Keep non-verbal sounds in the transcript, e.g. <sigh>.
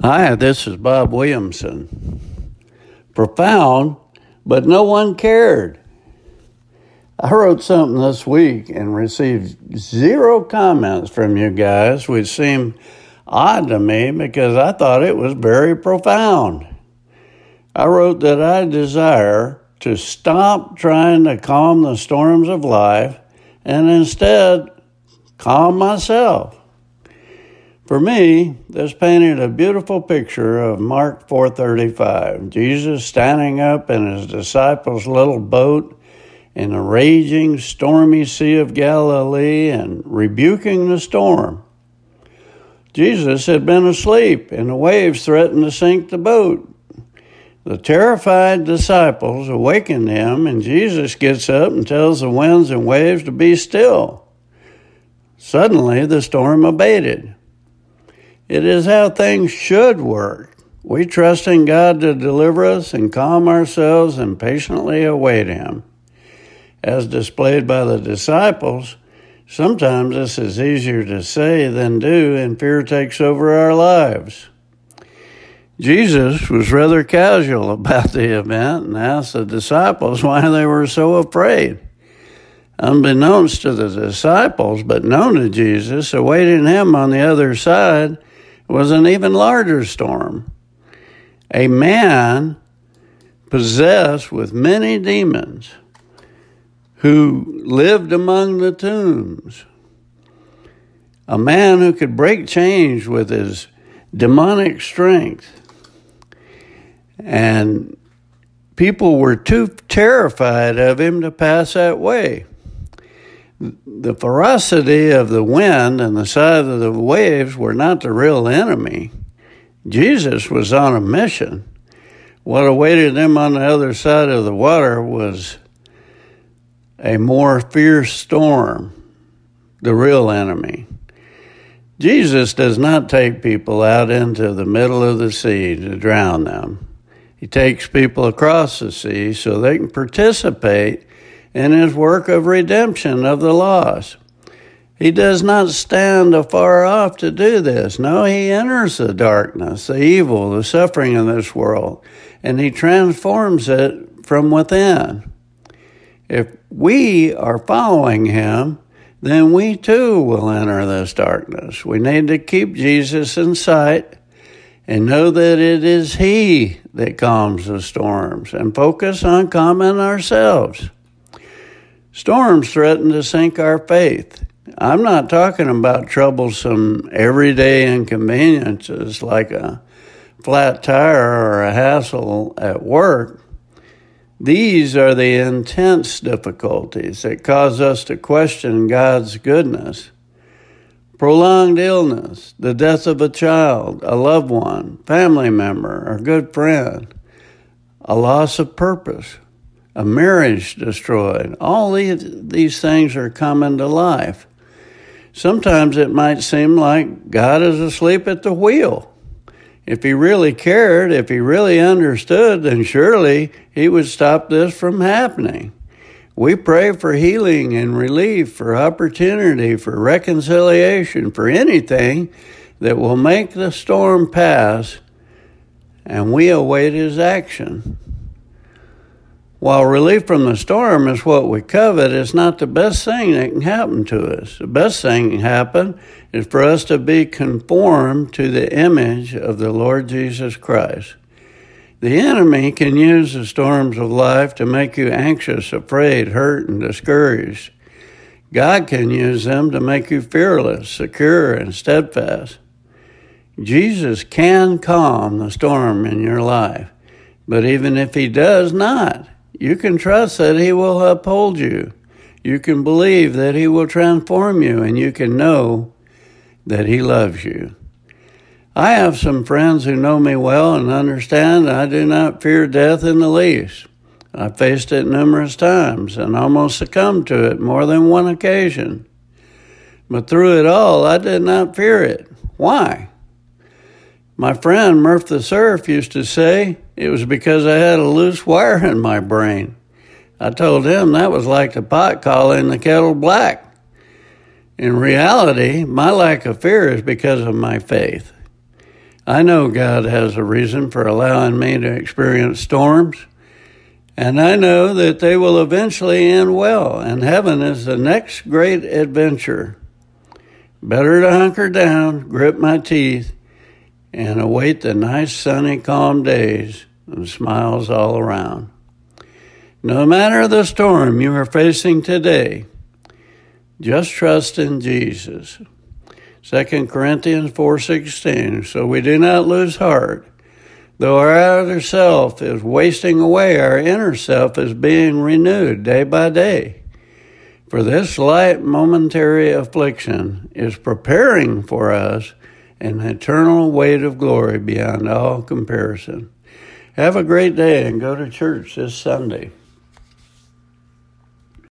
Hi, this is Bob Williamson. Profound, but no one cared. I wrote something this week and received zero comments from you guys, which seemed odd to me because I thought it was very profound. I wrote that I desire to stop trying to calm the storms of life and instead calm myself. For me, this painted a beautiful picture of Mark 4:35. Jesus standing up in his disciples' little boat in the raging stormy sea of Galilee and rebuking the storm. Jesus had been asleep and the waves threatened to sink the boat. The terrified disciples awakened him and Jesus gets up and tells the winds and waves to be still. Suddenly the storm abated. It is how things should work. We trust in God to deliver us and calm ourselves and patiently await Him. As displayed by the disciples, sometimes this is easier to say than do, and fear takes over our lives. Jesus was rather casual <laughs> about the event and asked the disciples why they were so afraid. Unbeknownst to the disciples, but known to Jesus, awaiting him on the other side, was an even larger storm. A man possessed with many demons who lived among the tombs. A man who could break chains with his demonic strength. And people were too terrified of him to pass that way the ferocity of the wind and the size of the waves were not the real enemy. Jesus was on a mission. What awaited him on the other side of the water was a more fierce storm, the real enemy. Jesus does not take people out into the middle of the sea to drown them. He takes people across the sea so they can participate in his work of redemption of the lost. He does not stand afar off to do this. No, he enters the darkness, the evil, the suffering of this world, and he transforms it from within. If we are following him, then we too will enter this darkness. We need to keep Jesus in sight and know that it is he that calms the storms and focus on calming ourselves. Storms threaten to sink our faith. I'm not talking about troublesome everyday inconveniences like a flat tire or a hassle at work. These are the intense difficulties that cause us to question God's goodness. Prolonged illness, the death of a child, a loved one, family member, or good friend, a loss of purpose, a marriage destroyed. All these, these things are coming to life. Sometimes it might seem like God is asleep at the wheel. If he really cared, if he really understood, then surely he would stop this from happening. We pray for healing and relief, for opportunity, for reconciliation, for anything that will make the storm pass, and we await his action. While relief from the storm is what we covet, it's not the best thing that can happen to us. The best thing that can happen is for us to be conformed to the image of the Lord Jesus Christ. The enemy can use the storms of life to make you anxious, afraid, hurt, and discouraged. God can use them to make you fearless, secure, and steadfast. Jesus can calm the storm in your life, but even if he does not, you can trust that He will uphold you. You can believe that He will transform you, and you can know that He loves you. I have some friends who know me well and understand I do not fear death in the least. I faced it numerous times and almost succumbed to it more than one occasion. But through it all, I did not fear it. Why? My friend Murph the Surf used to say it was because I had a loose wire in my brain. I told him that was like the pot calling the kettle black. In reality, my lack of fear is because of my faith. I know God has a reason for allowing me to experience storms, and I know that they will eventually end well, and heaven is the next great adventure. Better to hunker down, grip my teeth, and await the nice, sunny, calm days and smiles all around. No matter the storm you are facing today, just trust in Jesus. 2 Corinthians 4:16 so we do not lose heart though our outer self is wasting away our inner self is being renewed day by day for this light momentary affliction is preparing for us an eternal weight of glory beyond all comparison. Have a great day and go to church this Sunday